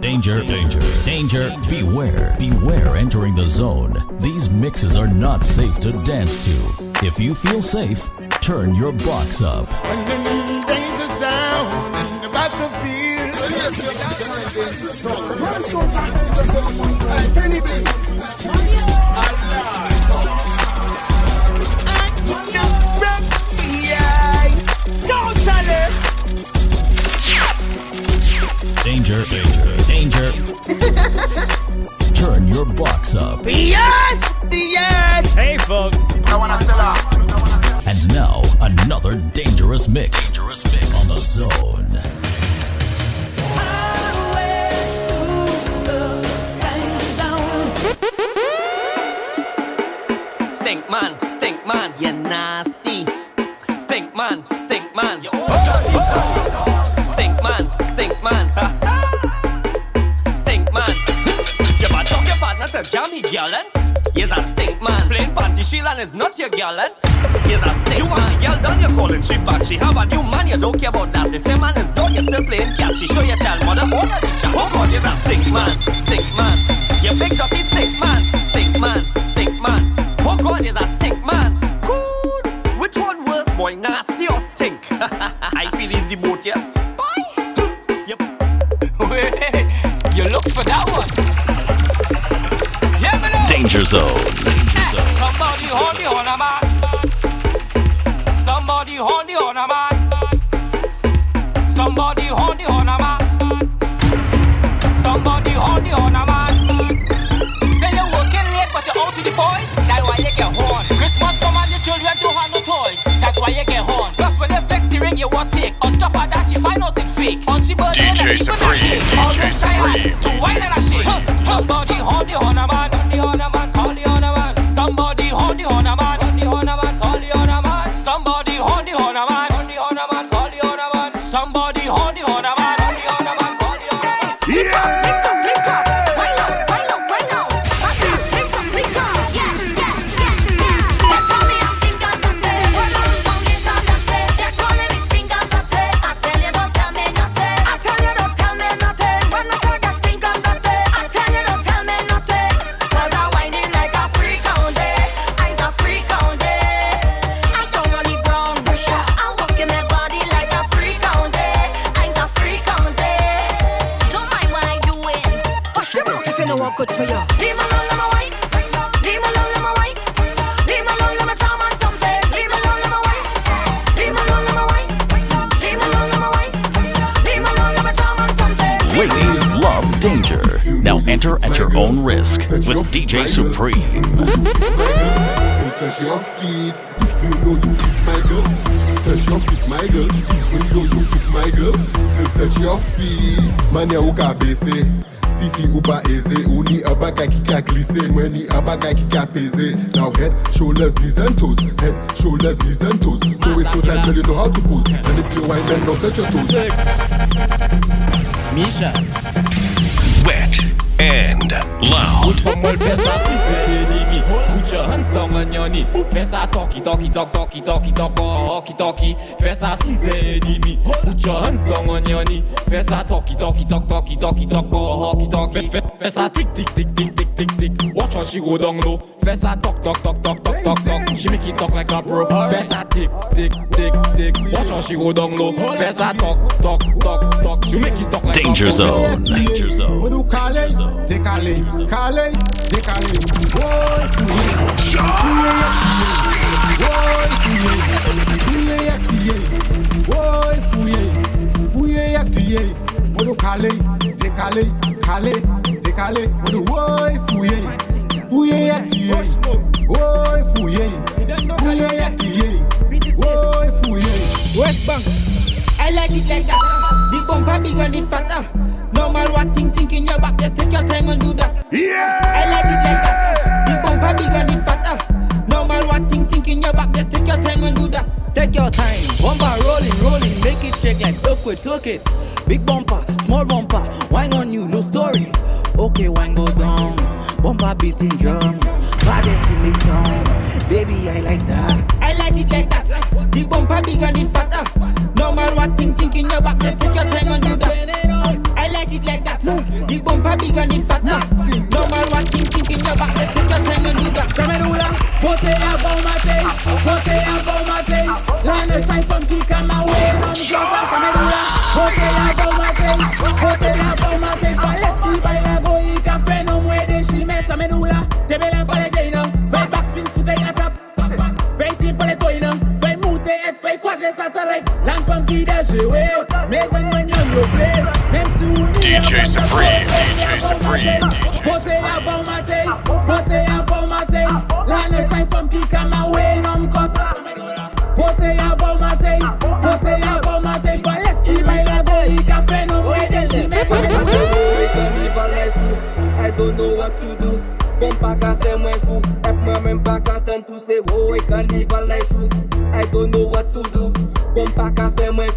Danger, danger, danger, beware, beware entering the zone. These mixes are not safe to dance to. If you feel safe, turn your box up. Danger sound in the battlefield. Danger, danger, danger. Turn your box up. Yes! Yes! Hey, folks. I wanna sell out. And now, another dangerous mix. Dangerous mix on the zone. Stink man, stink man, you're nasty. Stink man, stink man. Stink your partner to jam he gallant. He's a stink man. Plain panty Sheelan is not your gallant. He's a stink you man. Girl done you calling she back. She have a new man, you don't care about that. The same man is dog, you still playing catch. She show your child mother all the chat. Oh God, he's a stink man, stink man. You big dirty stink man, stink man, stink man. Oh God, he's a stink man. Cool. Which one worse, boy? Nasty or stink? I feel easy both, yes. Bye. Yep. Wait, you look for that one. Yeah, me. Danger zone. Somebody hold the on man. Somebody hold the on man. Somebody hold the on man. Somebody hold the on man. Say you're working late, but you're out with the boys. That's why you get horn. Christmas come and the children don't have no toys. That's why you get horn. Plus when they flex the ring, you want take. On top of that, she find out it fake. On she birthday, DJ the Supreme. DJ Always Supreme, To wine and a shake. Somebody hold the on man. Enter at your own risk with DJ Supreme. Touch your feet if you know you fit my girl. Touch your feet, my girl. If you know you fit my girl. Still touch your feet. Manya ou ka bese. Tifi ou pa eze. Ou ni abagay ki ka glisse. Mwen ni abagay ki ka pese. Now head, shoulders, knees and toes. Head, shoulders, knees and toes. No waste no time, girl, you know how to pose. And it's your wine, then don't touch your toes. Misha. And loud. Fais ça talkie talkie talk talkie talkie talk oh, talkie talkie. Fais ça si c'est Put your hands down on your knee. Fais ça talkie talkie talk talkie talkie talk oh, talkie talkie. Fais- Fais ça tic tic tic tic tic tic tic. Watch how she go down low. Fais ça talk talk talk talk talk talk talk. She make it talk like a bro. Fais ça tic tic tic tic. Watch how she go down low. Fais ça talk talk talk talk. You make it talk like Danger a bro. Zone. Danger zone. When you call it, they call it, call it, they call it. Boy, fouillé. Big and it fatter. Uh, normal what things sink in your back, just take your time and do that. Yeah! I like it like that. The what thing sink in your back? Just take your time and do that. Take your time. Bumper rolling, rolling, make it shake like earthquake. Took it. Big bumper, small bumper, wine on you, no story. Okay, wine go down. Bumper beating drums, baddest in the town. Baby, I like that. I like it like that. The bumper bigger, than fatter. No matter what thing sink in your back? Just take your time and do that. Like it like that. Move. The bumper big and it fat now. Normal one thing thinking your back. Let's take your time and do that. Camerula, pote avomate, my face? Line a shine from the my way. Mom, jump on Camerula. Pote avomate, pote avomate. Falesi baila goica, freno muere, shime, samedula. Te ve la pared llena, fell back, spin, foot, I got up. Racing, pared kwaze satellite. Land pan ki deje we Me gang man yon yo play. Mem si ou ni DJ Supreme, DJ Supreme, DJ Kote ya vou mate, kote ya vou mate. La ne chay fam ki kama we nom kos Kote ya vou mate, kote ya vou mate. Falesi bay la go i ka fenom we deji me I don't know what to do. Mwen pa ka fe mwen fou Ep mwen mwen pa ka ten tou se Ou e kanival lai sou don't know what to do. Pon pa ka fe mwen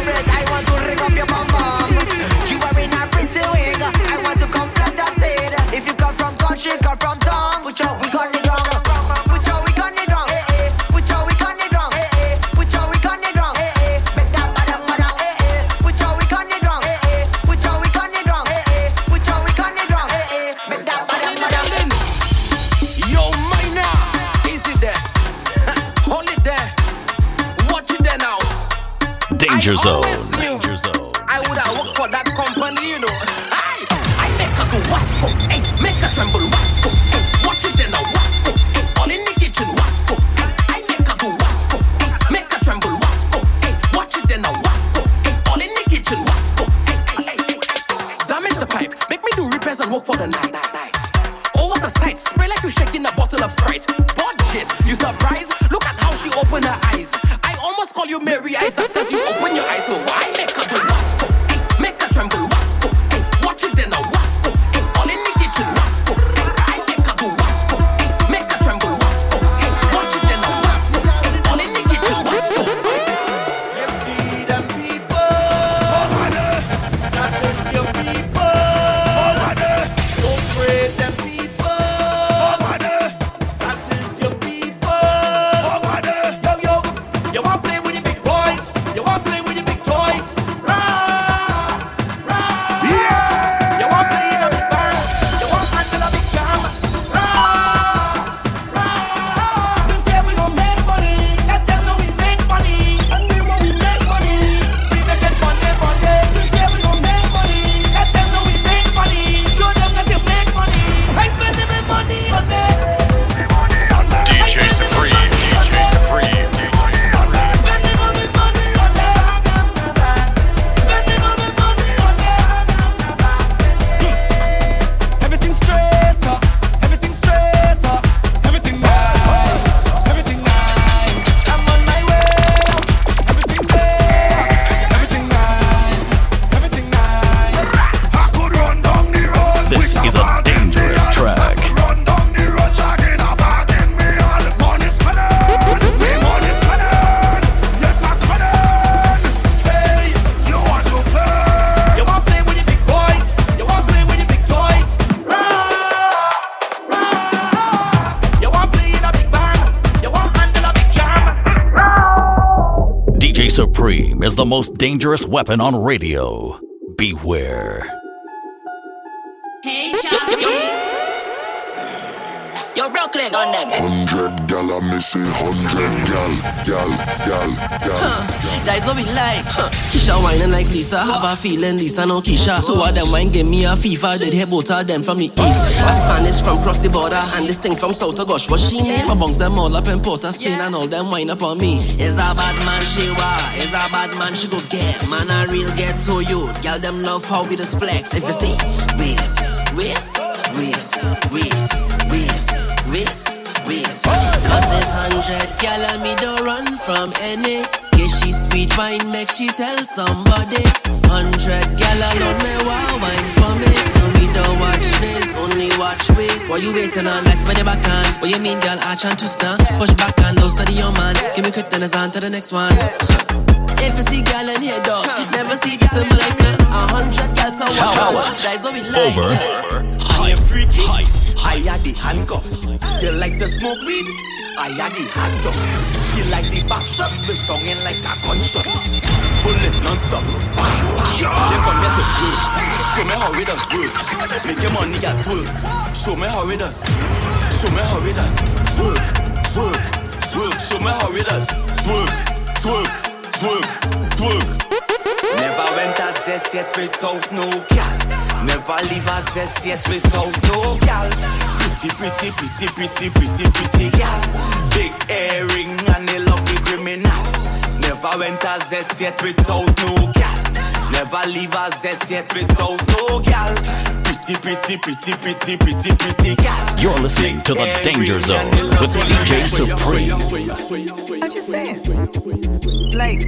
hundred. I want to ring your bum. Most dangerous weapon on radio. Beware. Hey, Charlie. Yo, Brooklyn on them. Hundred gal a missing, hundred gal, gal, gal, gal. That's what we like. Huh. Keisha whining like Lisa. Have a feeling Lisa no Keisha. Two of them wine give me a FIFA. Did hear both of them from the east. A Spanish from cross the border. And this thing from South of Gosh. What she name? My bunks them all up in Port of Spain. And all them wine up on me. Is a bad man she wa. Is a bad man she go get. Man a real get to you. Gal them love how we just flex. If you see. Waist, waist, waist, waist, waist, waist, waist. Cause this hundred gal and me don't run from any. Get she sweet wine, make she tell somebody. Hundred gal alone me wow wine for me. Watch waist. What you waiting on? Like spin it back on. What you mean, girl? I chant to stand. Push back on, don't study your man. Give me quick, then it's on to the next one. If you see gal in here, dog, never see this in my life now. A hundred gals on one Challenge. That's what we like. Over. Am freaky. I had the handcuff. You like to smoke weed? I had the handcuff. She like the back shot, the song in like a gunshot. Bullet non-stop. They come here to work. Show me how it does work. Make your money get work. Show me how it does. Show me how it does. Work, work, work. Show me how it does. Work, work, work, work. Never went a zest yet without no gal. Never leave a zest yet without no gal. Pretty, pretty, pretty, pretty, pretty, pretty gal. Big earring and they love the criminal. Never went a zest yet without no gal. Never leave a zest yet without no gal. Pretty, pretty, pretty, pretty, pretty, pretty gal. You're listening to the Danger Zone with DJ Supreme. I'm just saying. Like,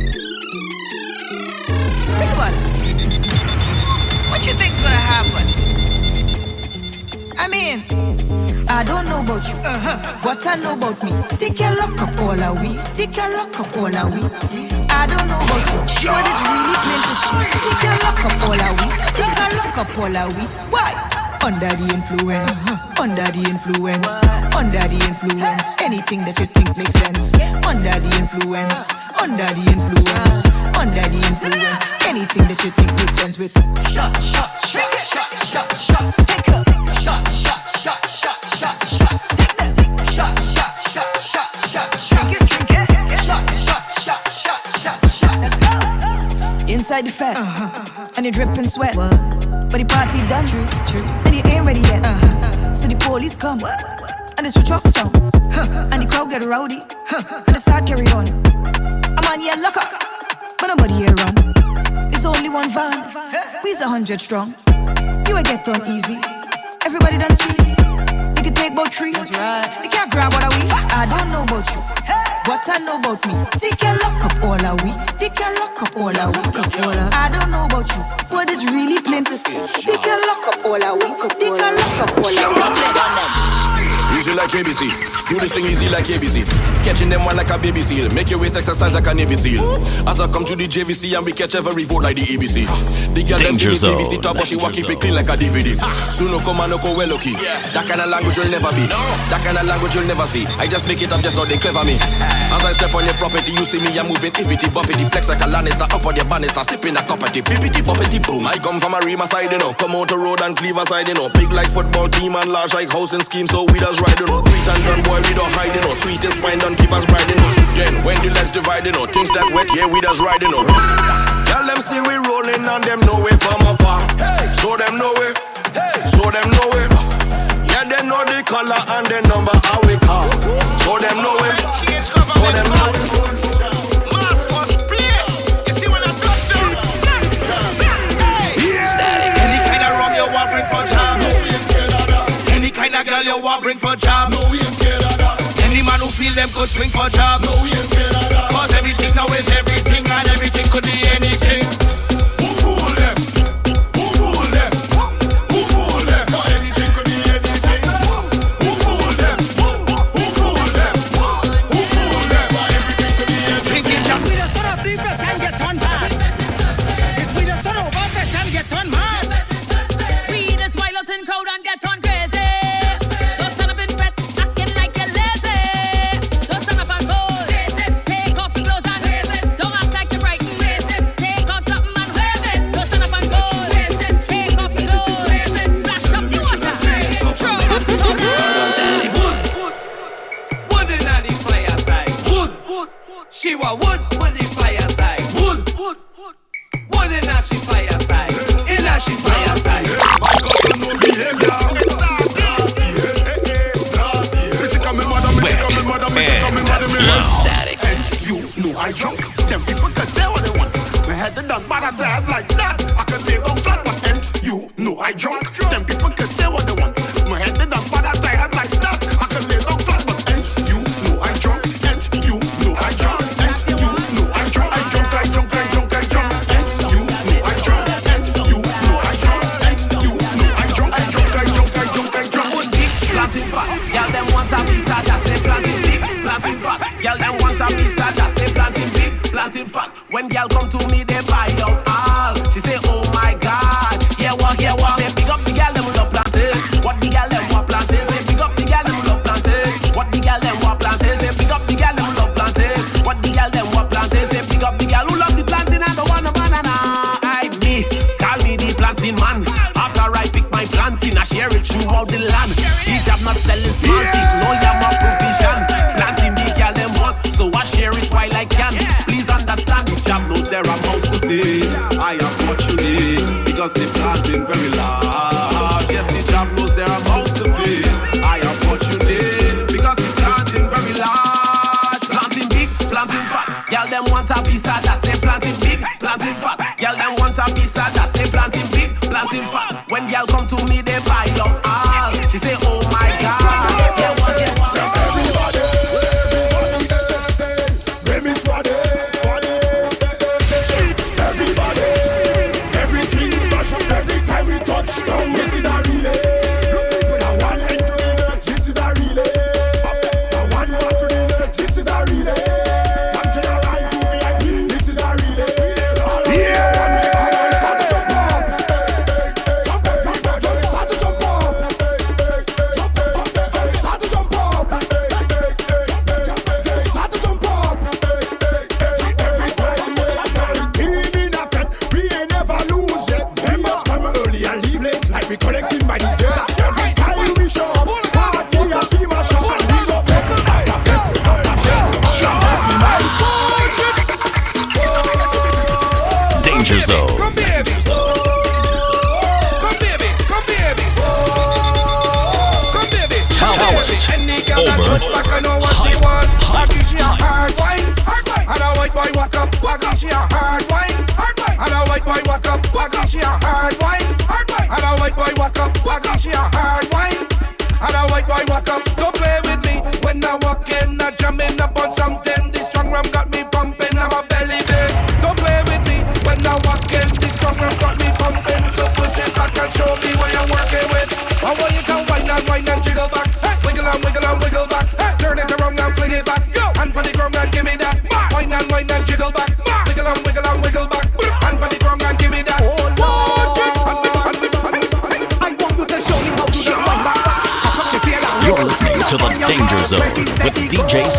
think about it. What you think's gonna happen? I I don't know about you, uh-huh. but I know about me. Take a look up all are we. Take a look up all are we. I don't know about you, but it's really plain to see. Take a look up all are we. Take a look up all are we. Why? Under the influence, under the influence, under the influence. Anything that you think makes sense. Under the influence, under the influence, under the influence. Anything that you think makes sense with shot, shot, shot, shot, shot, shot. Take a shot, shot, shot, shot, shot, shot. Take that shot, shot, shot, shot, shot, shot. Shot, shot, shot, shot, shot, shot. Inside the fat, and you're dripping sweat. But the party done, true, true. And you ain't ready yet. So the police come, and the switch up sound, and the crowd get rowdy, and they start carry on. I'm on yeah, lock up, but nobody here run. It's only one van, we's a hundred strong. You will get done easy. Everybody done see. They can take about three. That's right. They can't grab what are we. I don't know about you, but I know about me. They can lock up all are we. They can lock up all are we. I don't know about you, but it's really plain to see. They can lock up all are we. They can lock up all are we. Easy like ABC. Do this thing easy like ABC. Catching them one like a baby seal. Make your waist exercise like a Navy SEAL. As I come through the JVC and we catch every vote like the ABC. The girl them Danger feel the Zone. Top, but she walk keep it clean like a DVD. Soon no come and no go well lucky. That kind of language you'll never be. That kind of language you'll never see. I just make it up just so they clever me. As I step on your property, you see me, I'm moving iffity, bumpity, flex like a Lannister up on your banister, sipping a cup of tea, pippity, bumpity, boom. I come from a Rima side, you know, come out the road and Cleaver side, you know, big like football team and large like housing scheme, so we just ride, you know, sweet and done, boy, we don't hide, you know, sweetest wine done, keep us riding, know. Then when the let's divide, you know, things that wet, yeah, we just you know. Tell them see we rolling and them know it from afar. Show them know it, show them know it. Yeah, they know the color and the number how we call. Show them know it, show them know it. Kind of girl you want bring for jam. Any man who feel them could swing for jam. Cause everything now is everything and everything could be anything. Very large.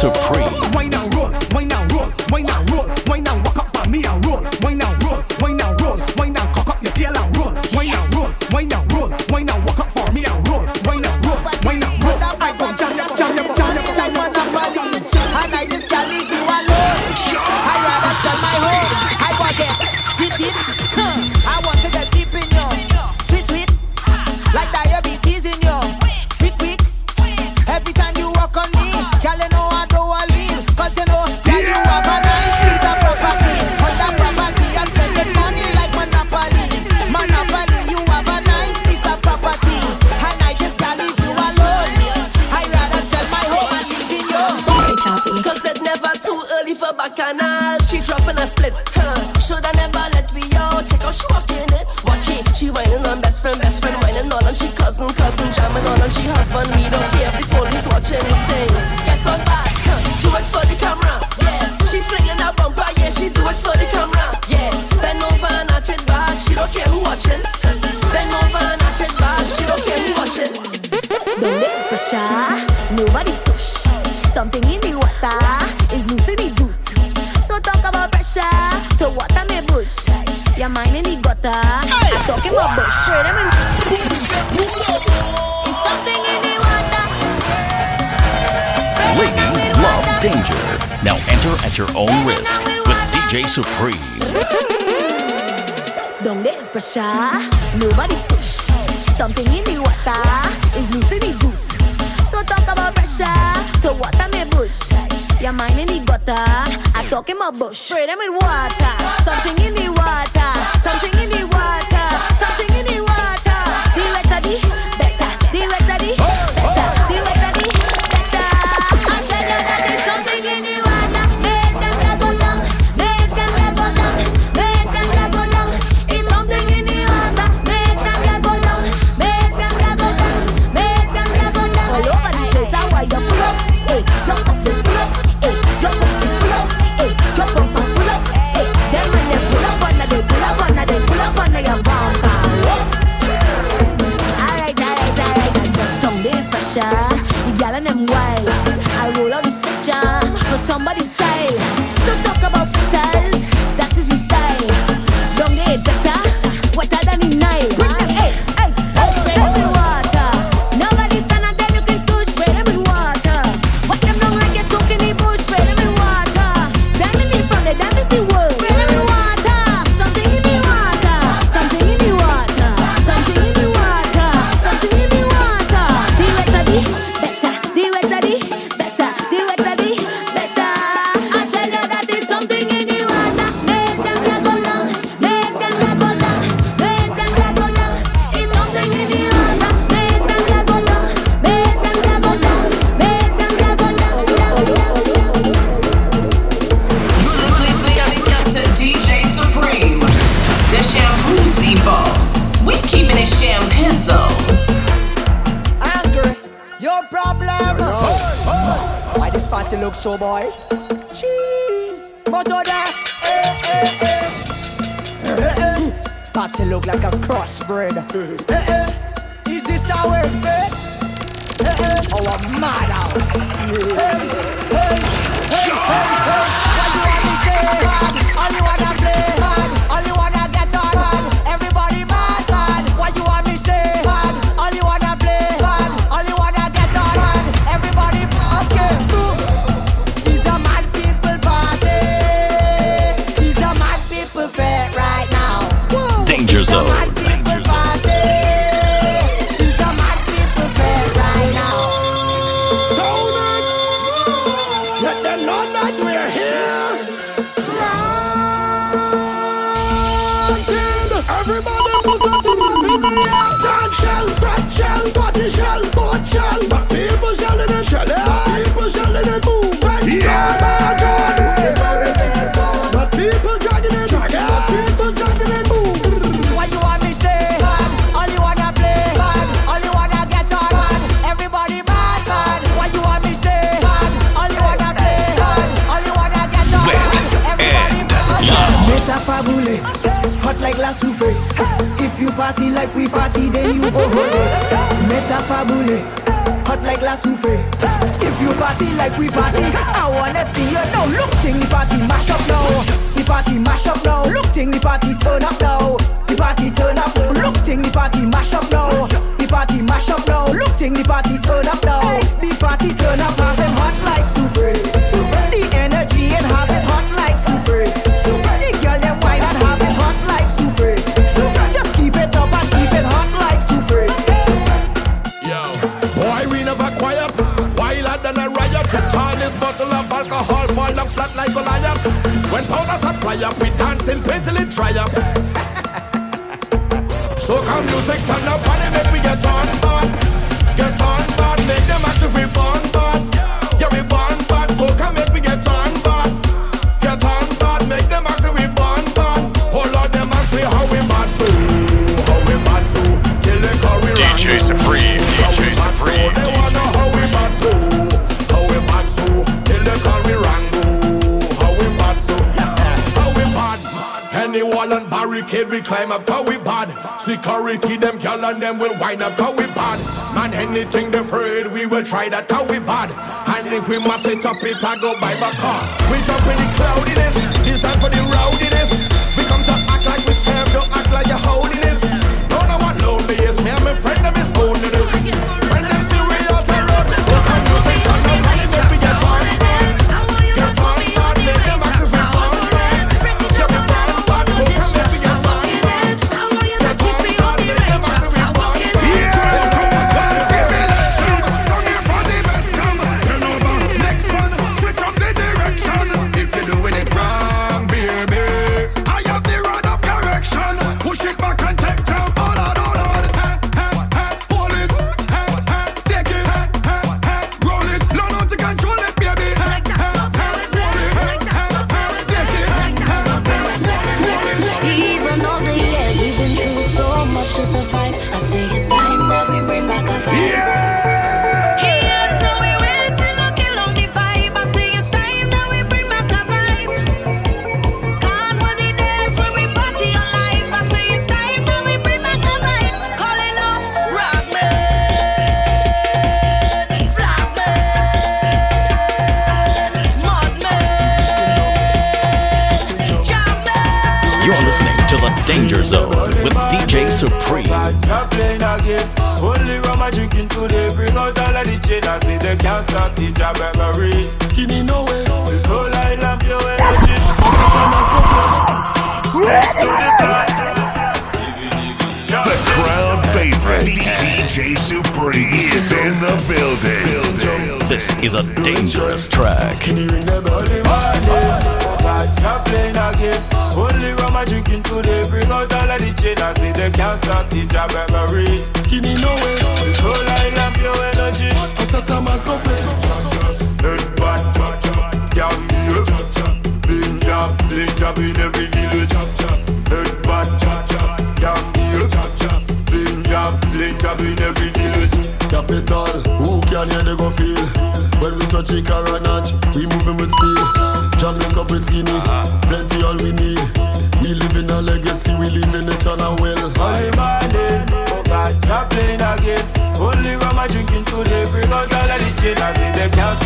Supreme. at your own risk with DJ Supreme. Donde es? Nobody's push. Something in the water is loose in the. So talk about pressure. Water bush. Your mind in the gutter. I talk in my bush. Spray them with water. Something in the water. Something in the water. Something in the water. so boy. Motoda. Eh, eh, eh. Party look like a crossbred. Is this our bed? Our madhouse. Hey, hey, hey, hey, hey. What you want to say? All you want to party like we party, then you go home. Metafabule, hot like la souffle. If you party like we party, I wanna see you now. Look, ting the party mash up now. The party mash up now. Look, ting the party turn up now. The party turn up. Look, ting the party mash up now. The party mash up now. Look, ting the party turn up now. The party turn up. Have triumph. so come music, turn up and make me get on bad. Get on bad, make them act if we born bad. Yeah, we born bad, so come make me get on bad. Get on bad, make them act if we born bad. Hold on them and say how we bad so, how we bad so. Till they call we DJ Supreme. wicked, we climb up how we bad. Security, them gal and them will wind up how we bad. Man, anything they afraid, we will try that how we bad. And if we must set up it, I go by my car. We jump in the cloudiness, this time for the rowdiness.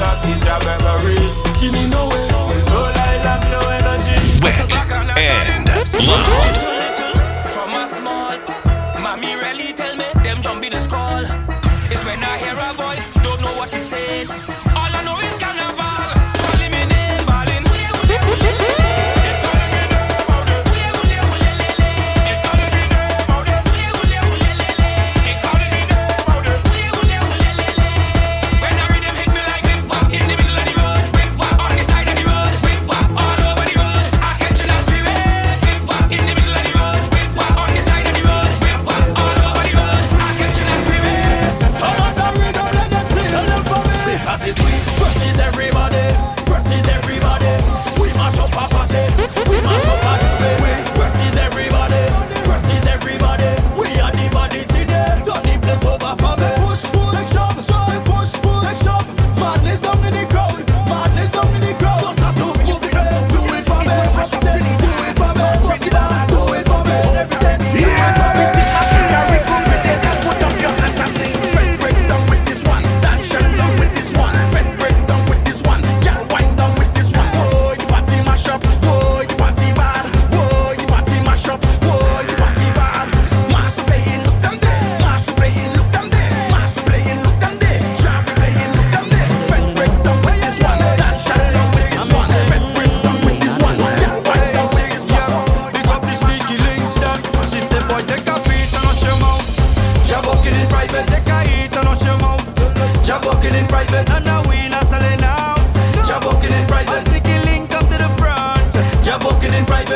not in your. Skinny no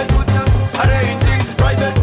private, arranging private.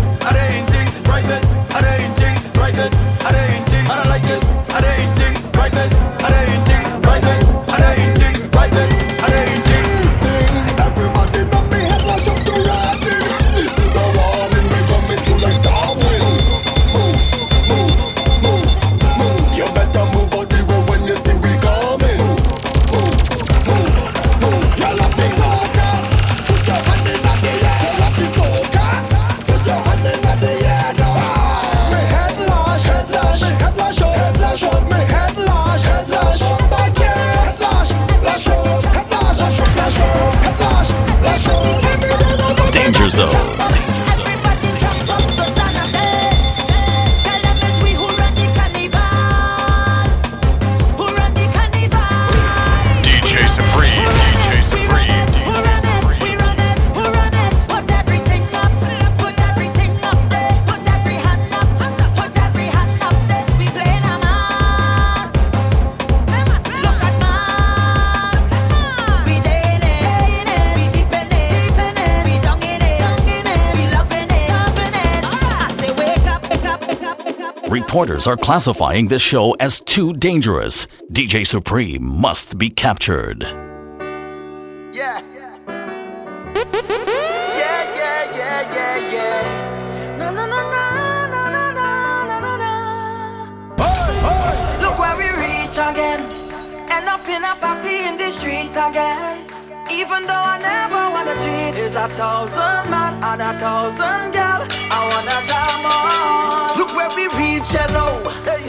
reporters are classifying this show as too dangerous. DJ Supreme must be captured. Yeah. Again, end up in a party in the streets again. Even though I never wanna cheat, it's a thousand man and a thousand girl. I wanna jam all be reaching out. Hey.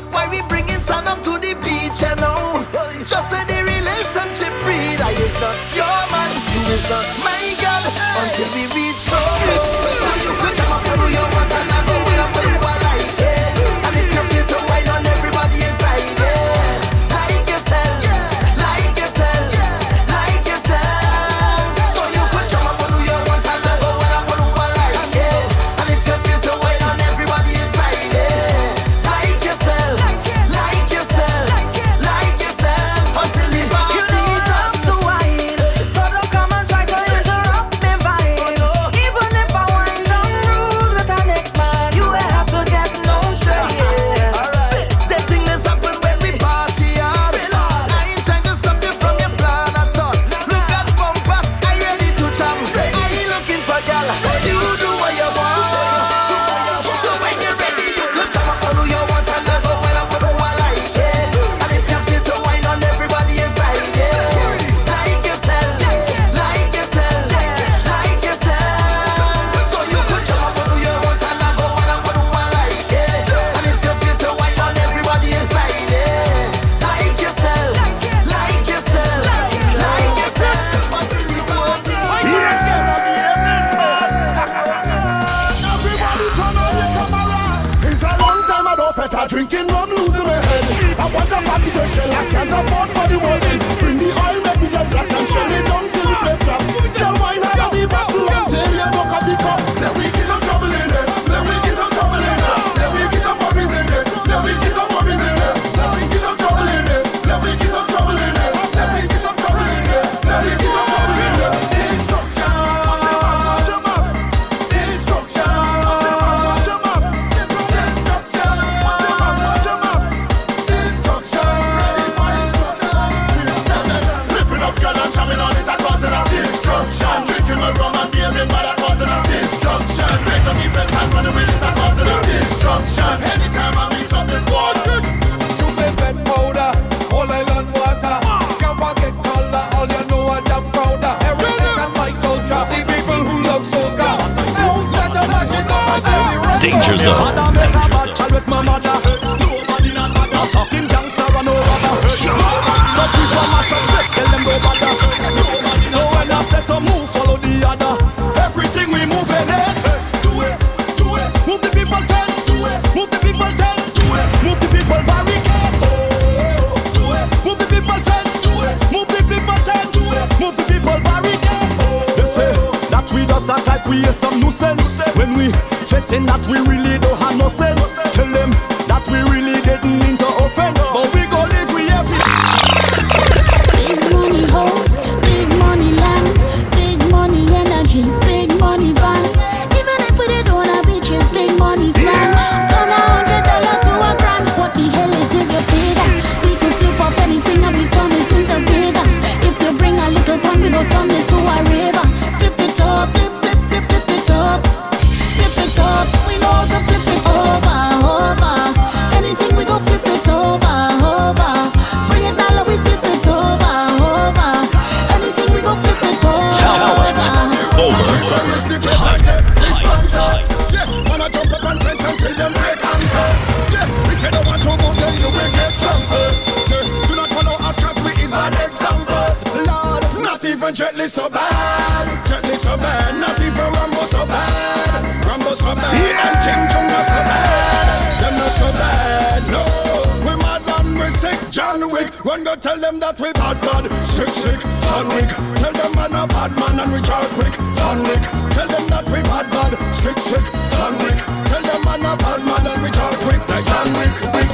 When Run go tell them that we bad bad. Sick sick, John Wick. Tell them man a bad man and we jar quick. John Wick. Tell them that we bad bad. Sick sick, John Wick. Tell them man a bad man and we jar quick. Like John Wick.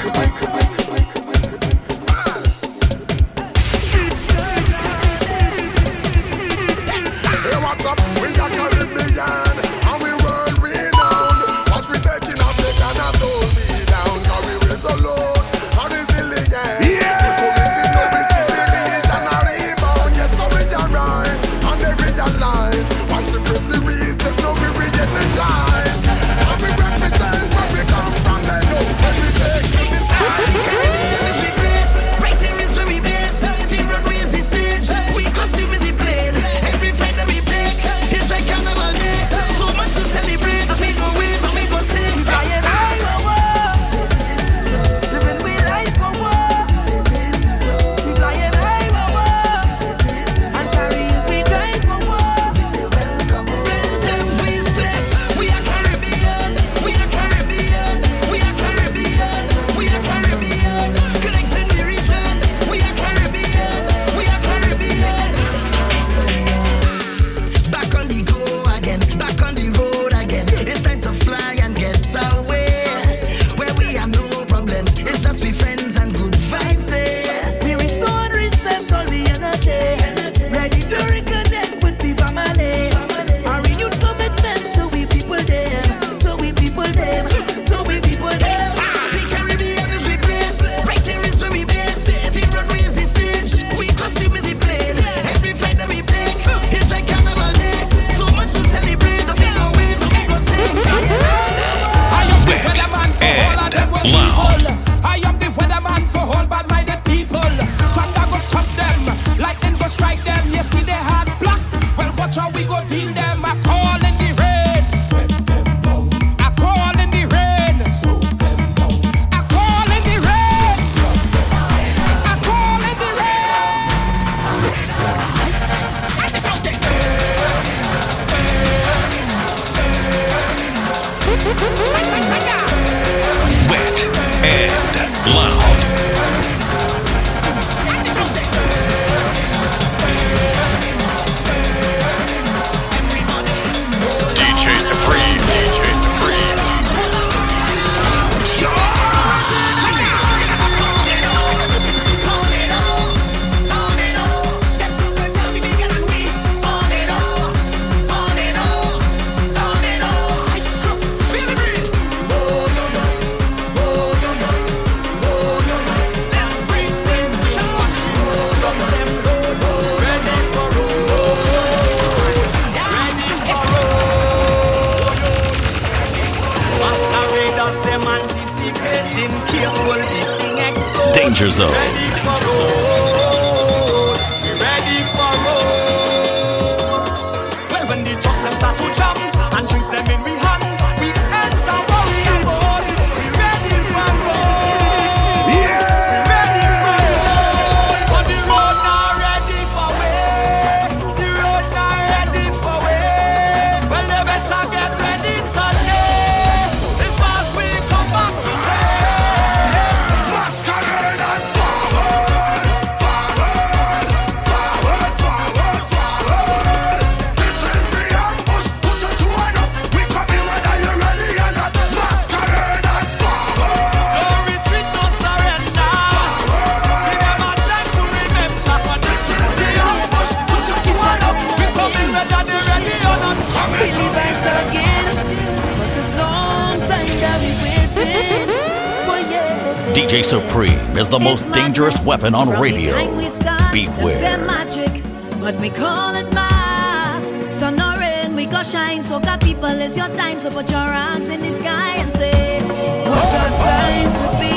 the most dangerous weapon on radio. Beware. Magic, but we call it mass. We go shine. So, God, people, it's your time. So, put your hands in the sky and say, time to be.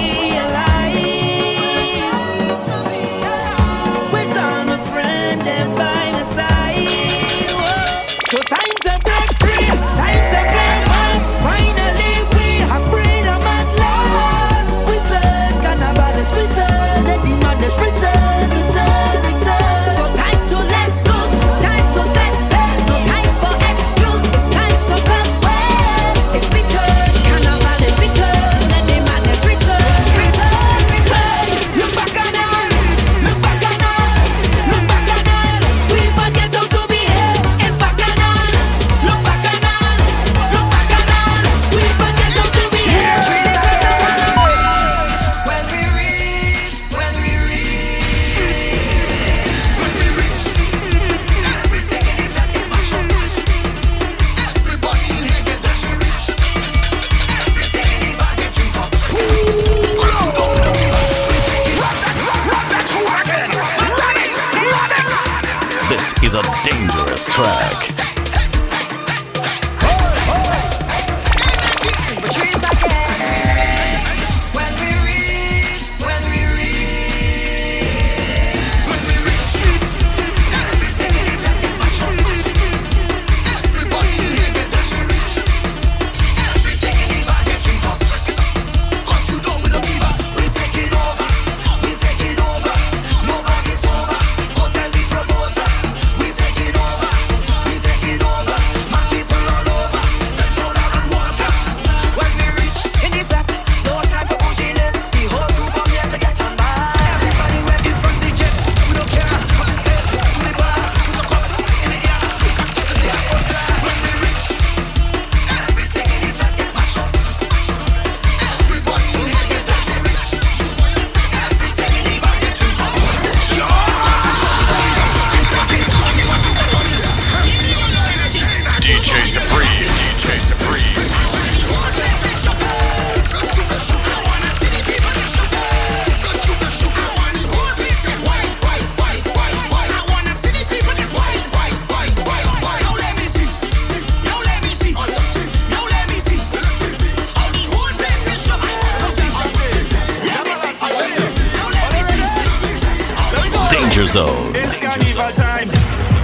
Danger Zone. It's carnival time.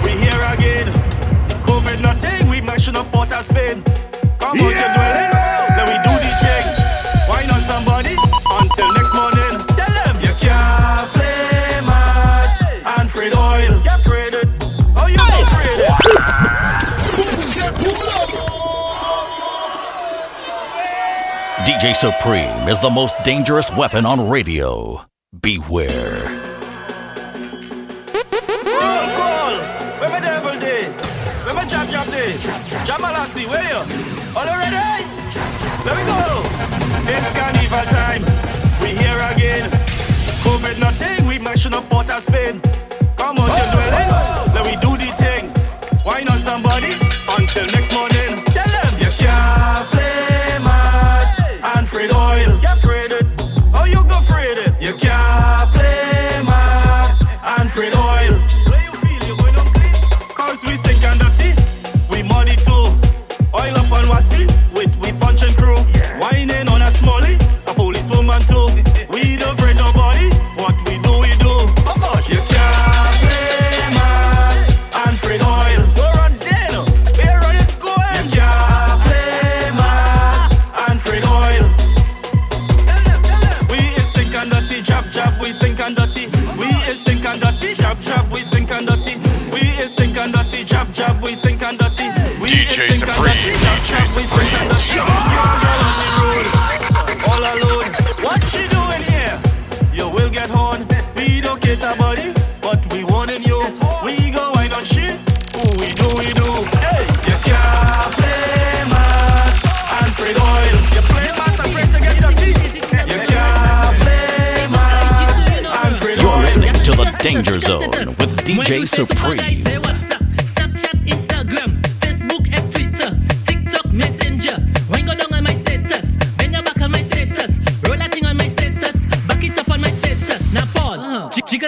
We here again. COVID nothing. We mashing up Come yeah. out your dwelling. We do the thing. Why not somebody? Until next morning. Tell them you can't play mass and free oil. Afraid it. Oh, you hey. afraid it. DJ Supreme is the most dangerous weapon on radio. Beware. said nothing, we mashing up Port of Spain. DJ Supreme, DJ Supreme. You can't play and free oil. You can't play and free oil. You're listening to the Danger Zone with DJ Supreme.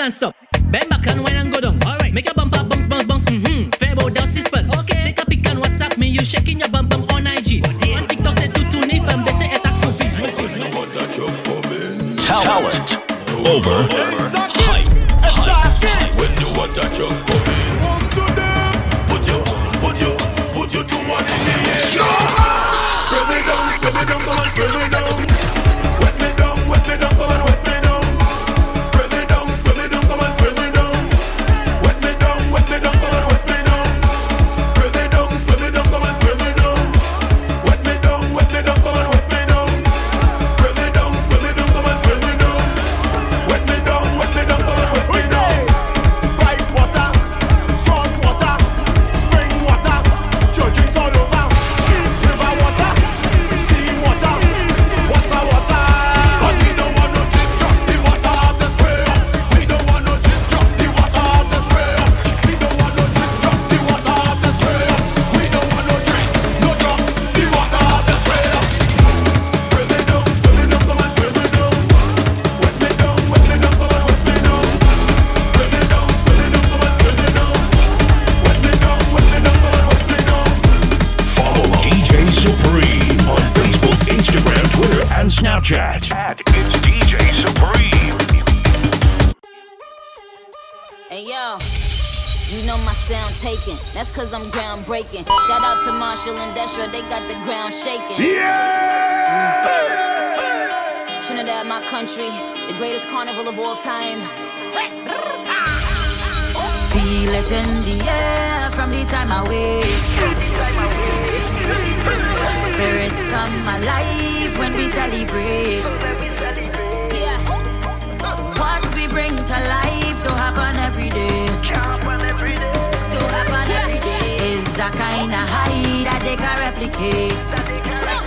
non-stop. Bend back and wine and go down. Alright, make a bump, bumper bounce, bounce, bounce. Mm-hmm. Fair bout down sixpence. Okay, take a pic and WhatsApp me. You shaking your bum bum on IG. Oh, on TikTok say tutu ni fam, they say attack to beat. Talent over. over. Snapchat at It's DJ Supreme. Hey, yo. You know my sound taken. That's cause I'm groundbreaking. Shout out to Machel and Destra, they got the ground shaking. Yeah! Trinidad, my country, the greatest carnival of all time. Feel it in the air from the time I wake spirits come alive when we celebrate. Yeah. What we bring to life to happen every day. To happen every day. Is a kind of high. That they can replicate.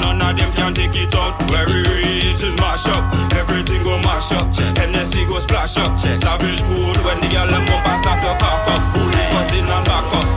None of them can take it out. Where we reach is mash up. Everything go mash up. Hennessy go splash up. Savage mood when the girl them come past start to cock up. Who was in and back up.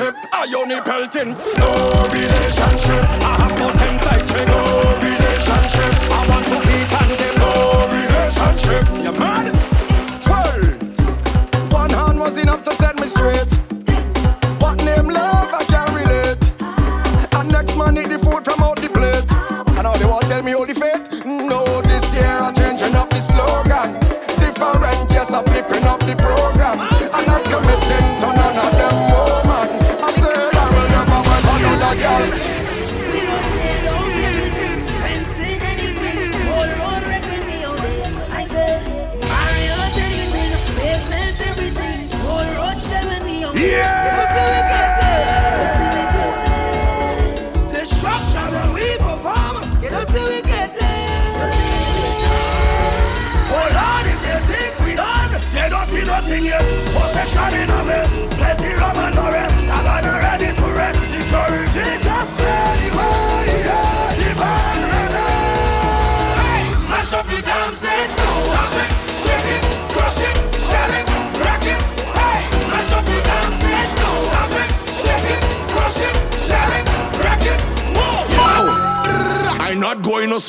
relationship. I only pelting. No relationship. I have put ten side check. No relationship. I want to be and them. No relationship. You mad? Well, one hand was enough to set me straight. What name love? I can't relate. And next man eat the food from out the plate. And now they want tell me all the faith. No, this year I changing up the slogan. Different, yes, I flipping up the program.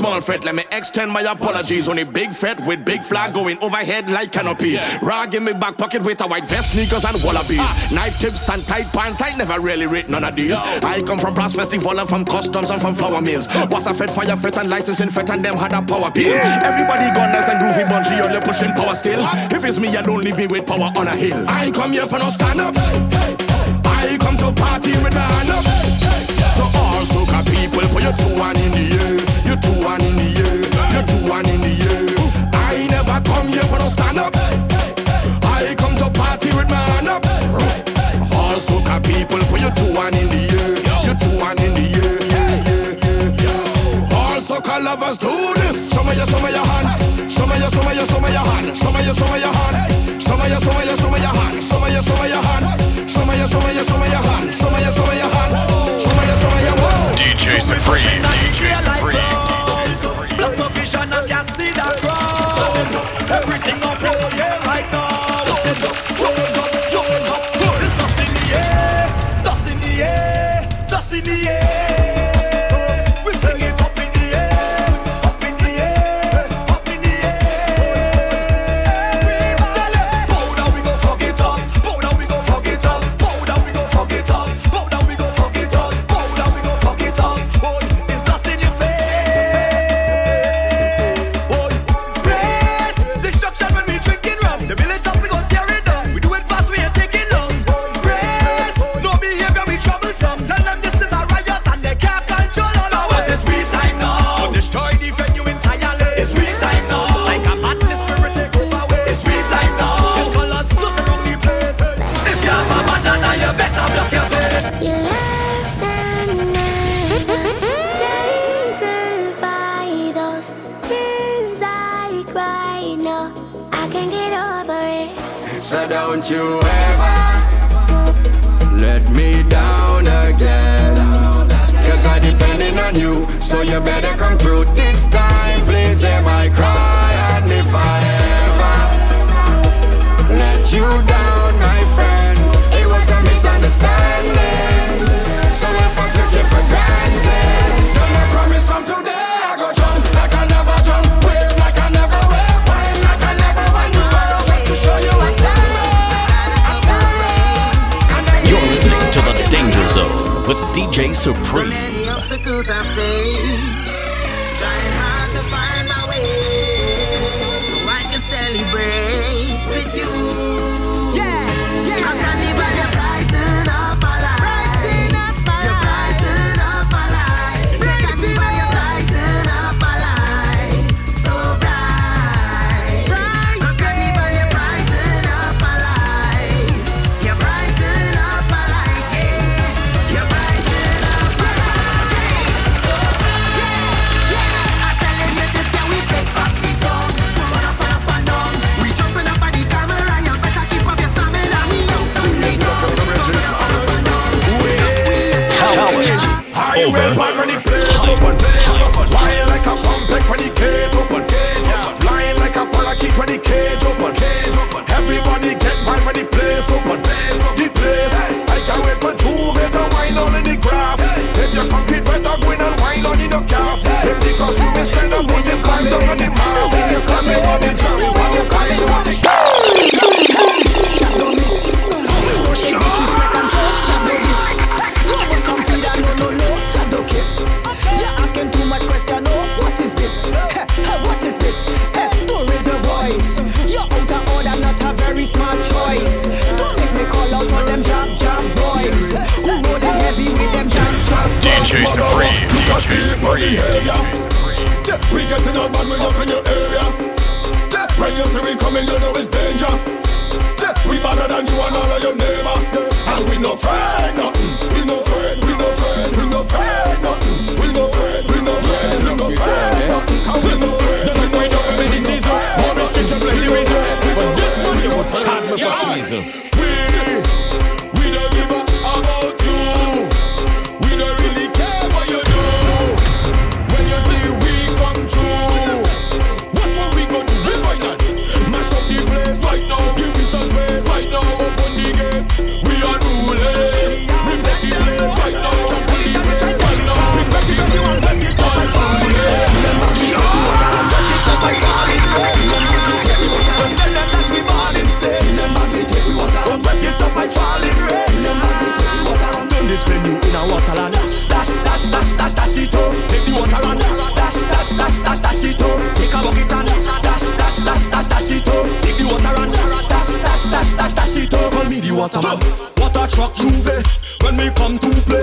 small fret. Let me extend my apologies. Only big fret with big flag going overhead like canopy. Rag in my back pocket with a white vest, sneakers, and wallabies. Ah. Knife tips and tight pants. I never really rate none of these. I come from brass festival and from customs and from flower mills. Oh. Was a fed fire fit and licensing fit and them had a power pill. Everybody gone nice and groovy, bunchy, only pushing power still. If it's me alone, leave me with power on a hill. I ain't come here for no stand up. I come to party with my hand up. So all soca people put your two hand in the air. Everything up Supreme. DJ Supreme, DJ Supreme. We getting on man, we up in your area. When you see me coming, you know it's danger. We better than you and all of your neighbor. And we no afraid nothing. We no afraid, we no afraid, we no afraid nothing. We no we no afraid, we no afraid nothing. We no afraid. The language of the medicine, more restriction, plenty reason. For this one, you would charge me for. waterman. What a truck J'ouvert when we come to play.